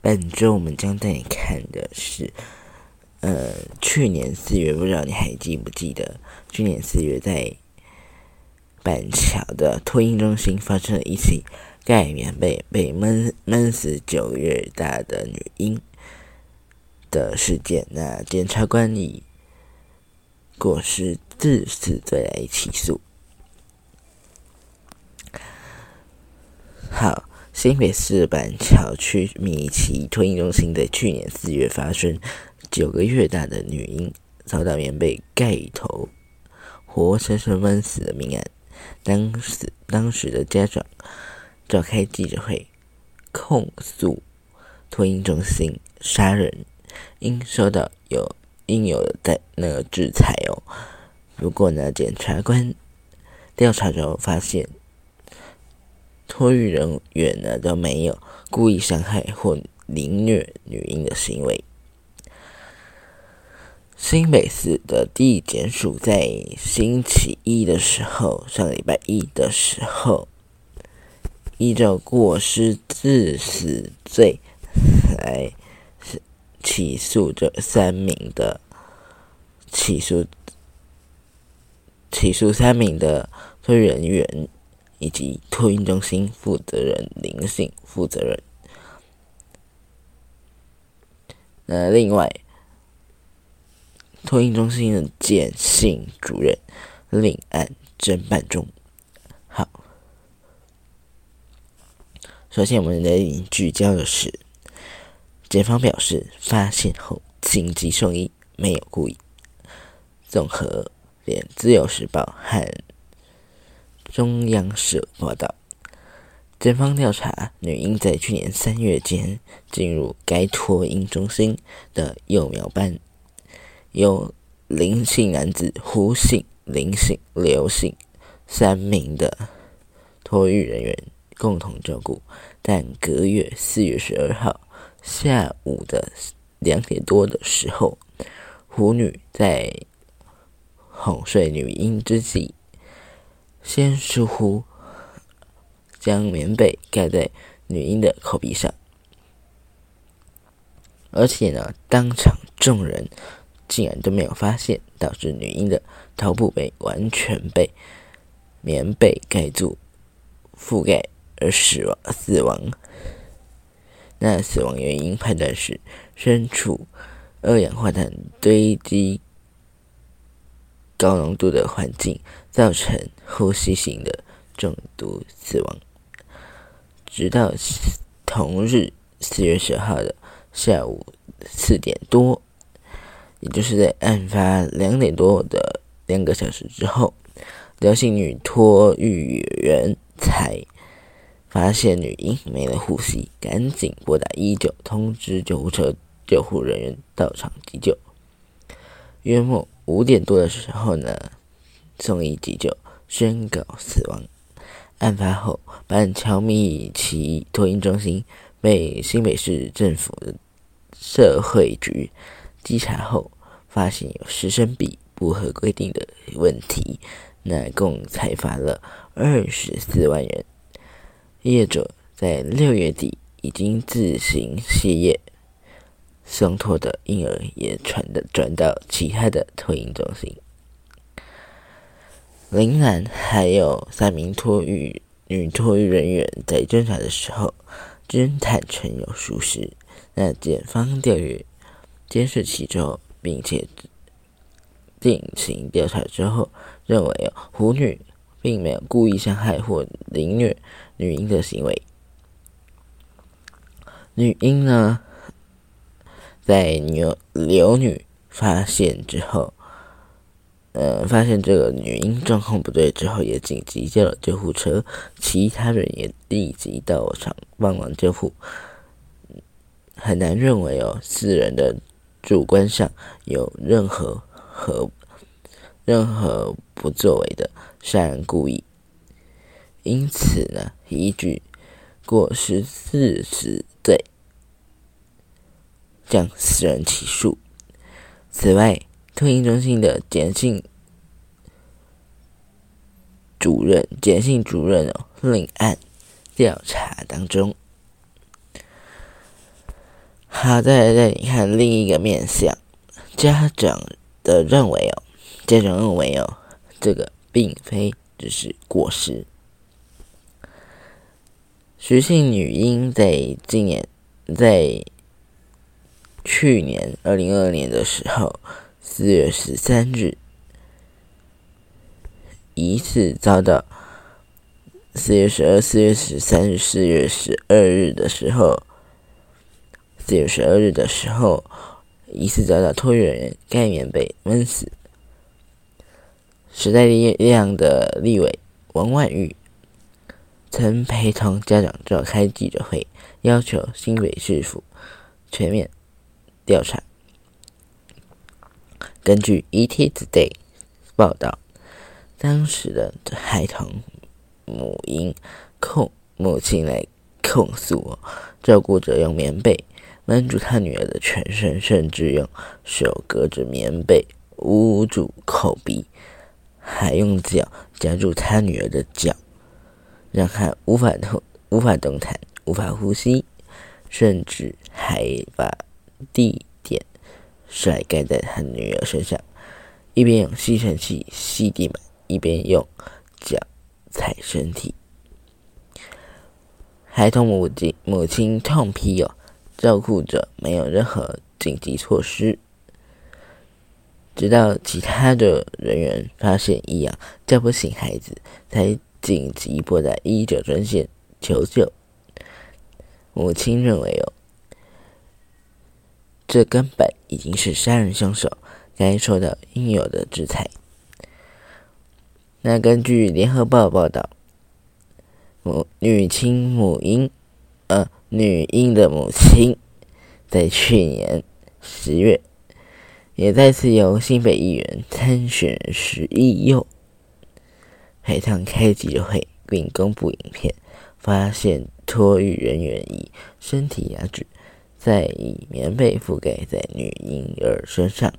本周我们将带你看的是，呃，去年四月，不知道你还记不记得？去年四月在板桥的托婴中心发生了一起盖棉被被闷闷死九月大的女婴的事件。那检察官以过失致死罪来起诉。好。新北市板桥区米奇托婴中心在去年四月发生九个月大的女婴遭到棉被盖头，活生生闷死的命案。当时当时的家长召开记者会，控诉托婴中心杀人，应受到有应有的那个制裁哦。不过呢，检察官调查之后发现。托育人员呢都没有故意伤害或凌虐女婴的行为。新北市的地检署在星期一的时候，上礼拜一的时候，依照过失致死罪来起诉这三名的起诉起诉三名的托育人员。以及托运中心负责人林姓负责人。那另外，托运中心的简姓主任另案侦办中。好，首先我们来聚焦的是，检方表示发现后紧急送医，没有故意。综合连自由时报和。中央社报道，检方调查女婴在去年三月间进入该托婴中心的幼苗班，由林姓男子胡姓、林姓、刘姓三名的托育人员共同照顾，但隔月四月十二号下午的两点多的时候，胡女在哄睡女婴之际。先疏忽将棉被盖在女婴的口鼻上，而且呢，当场众人竟然都没有发现，导致女婴的头部被完全被棉被盖住覆盖而死亡。死亡。那死亡原因判断是身处二氧化碳堆积。高浓度的环境造成呼吸型的中毒死亡。直到同日四月十号的下午四点多，也就是在案发两点多的两个小时之后，刘姓女托育员才发现女婴没了呼吸，赶紧拨打一九通知救护车，救护人员到场急救。约莫。五点多的时候呢，送医急救，宣告死亡。案发后，板桥米奇托婴中心被新北市政府的社会局稽查后，发现有师生比不合规定的问题，那共裁罚了二十四万元。业者在六月底已经自行歇业。送托的婴儿也传的转到其他的托婴中心。林兰还有三名托育女托育人员在侦查的时候，均坦承有疏失。那检方调阅监视器之后，并且进行调查之后，认为胡女并没有故意伤害或凌虐女婴的行为。女婴呢？在刘刘女发现之后，呃，发现这个女婴状况不对之后，也紧急叫了救护车，其他人也立即到场帮忙救护。很难认为哦，四人的主观上有任何和任何不作为的杀人故意，因此呢，依据过失致死。将私人起诉。此外，托婴中心的简姓主任、简姓主任哦，另案调查当中。好，再来带你看另一个面相，家长的认为哦，家长认为哦，这个并非只是过失。徐姓女婴在今年，在去年二零二二年的时候，四月十三日，疑似遭到四月十二、四月十三日、四月十二日的时候，四月十二日的时候，疑似遭到托运人员盖棉被闷死。时代力量的立委王婉玉。曾陪同家长召开记者会，要求新北市府全面调查。根据 ET Today 报道，当时的孩童母婴控母亲来控诉我，照顾者用棉被闷住他女儿的全身，甚至用手隔着棉被捂住口鼻，还用脚夹住他女儿的脚。让他无法动、无法动弹、无法呼吸，甚至还把地点甩盖在他女儿身上，一边用吸尘器吸地板，一边用脚踩身体。孩童母亲母亲痛批有照顾者没有任何紧急措施，直到其他的人员发现异样，叫不醒孩子，才。紧急拨打一九专线求救。母亲认为哦，这根本已经是杀人凶手，该受到应有的制裁。那根据联合报报道，母女亲母婴，呃，女婴的母亲，在去年十月，也再次由新北议员参选石义佑。陪同开记者会并公布影片，发现托育人员以身体压制，再以棉被覆盖在女婴儿身上、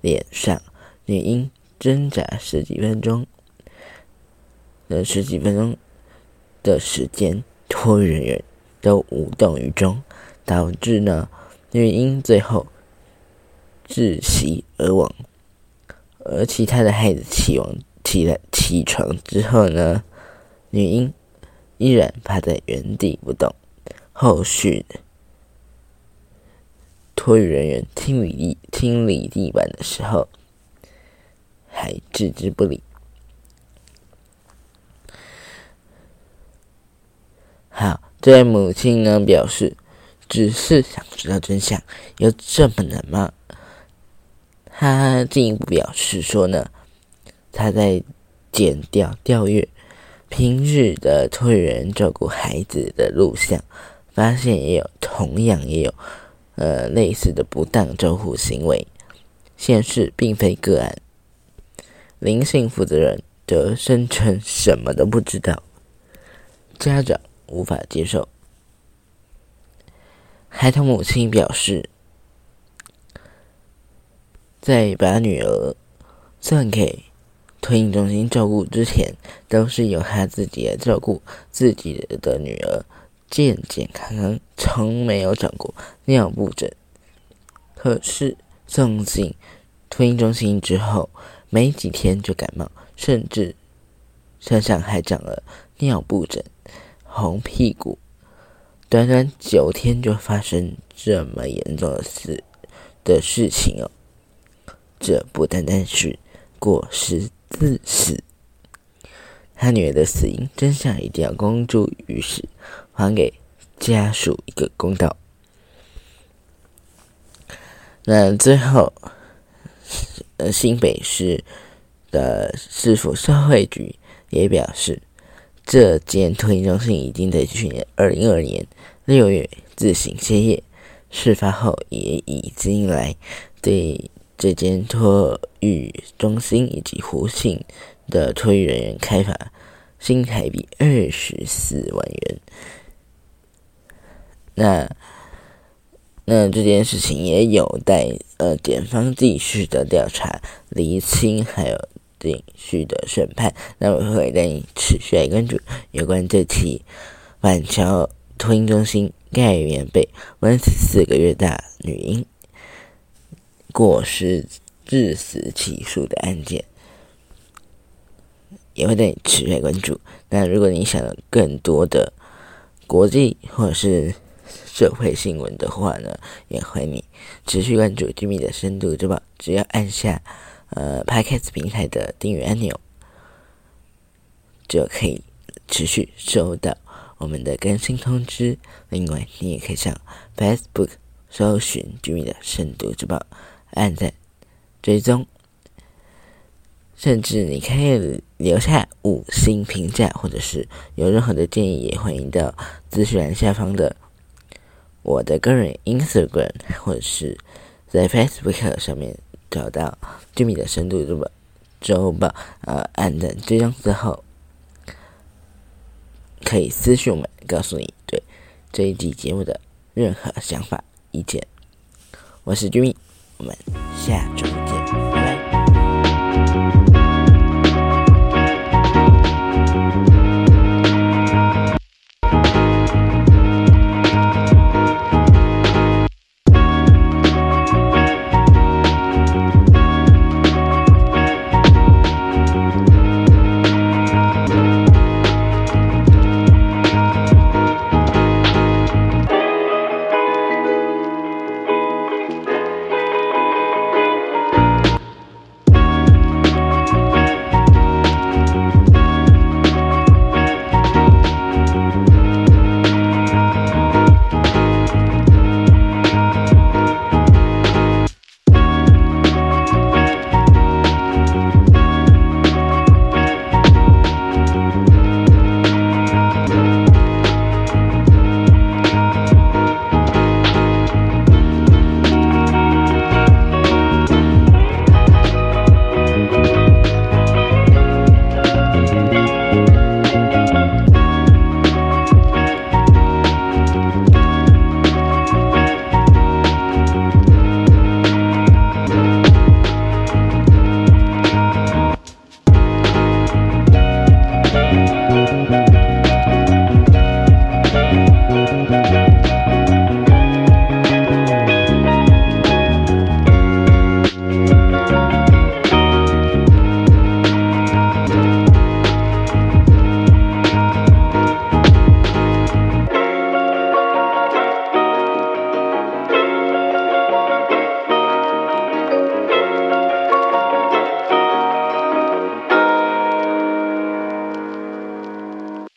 脸上，女婴挣扎十几分钟，的十几分钟的时间，托育人员都无动于衷，导致呢女婴最后窒息而亡，而其他的孩子起亡。起来起床之后呢，女婴依然趴在原地不动。后续托育人员清理地清理地板的时候，还置之不理。好，这位母亲呢表示，只是想知道真相，有这么难吗？她进一步表示说呢。他在剪掉调阅平日的托育人照顾孩子的录像，发现也有同样也有呃类似的不当照顾行为，现示并非个案。林姓负责人则声称什么都不知道，家长无法接受。孩童母亲表示，在把女儿送给。托婴中心照顾之前，都是由他自己来照顾自己的女儿，健健康康，从没有长过尿布疹。可是送进托婴中心之后，没几天就感冒，甚至身上还长了尿布疹、红屁股。短短九天就发生这么严重的事的事情哦，这不单单是过失。自死，他女儿的死因真相一定要公诸于世，还给家属一个公道。那最后，呃，新北市的市府社会局也表示，这间托婴中心已经在去年二零二年六月自行歇业，事发后也已经来对。这间托与中心以及胡姓的托育人员开罚新台币二十四万元。那那这件事情也有待呃检方继续的调查、厘清，还有继续的审判。那我会带你持续来关注有关这起板桥托婴中心盖棉被温死四个月大女婴过失致死起诉的案件，也会对你持续关注。那如果你想更多的国际或者是社会新闻的话呢，也欢迎你持续关注居民的深度周报。只要按下呃 Podcast 平台的订阅按钮，就可以持续收到我们的更新通知。另外，你也可以上 Facebook 搜寻居民的深度周报，按赞追踪，甚至你可以留下五星评价，或者是有任何的建议，也欢迎到资讯栏下方的。我的个人 Instagram 或者是在 Facebook 上面找到 Jimmy 的深度周报，周报呃，按赞追踪之后，可以私信我们，告诉你对这一集节目的任何想法意见。我是 Jimmy，我们下周见。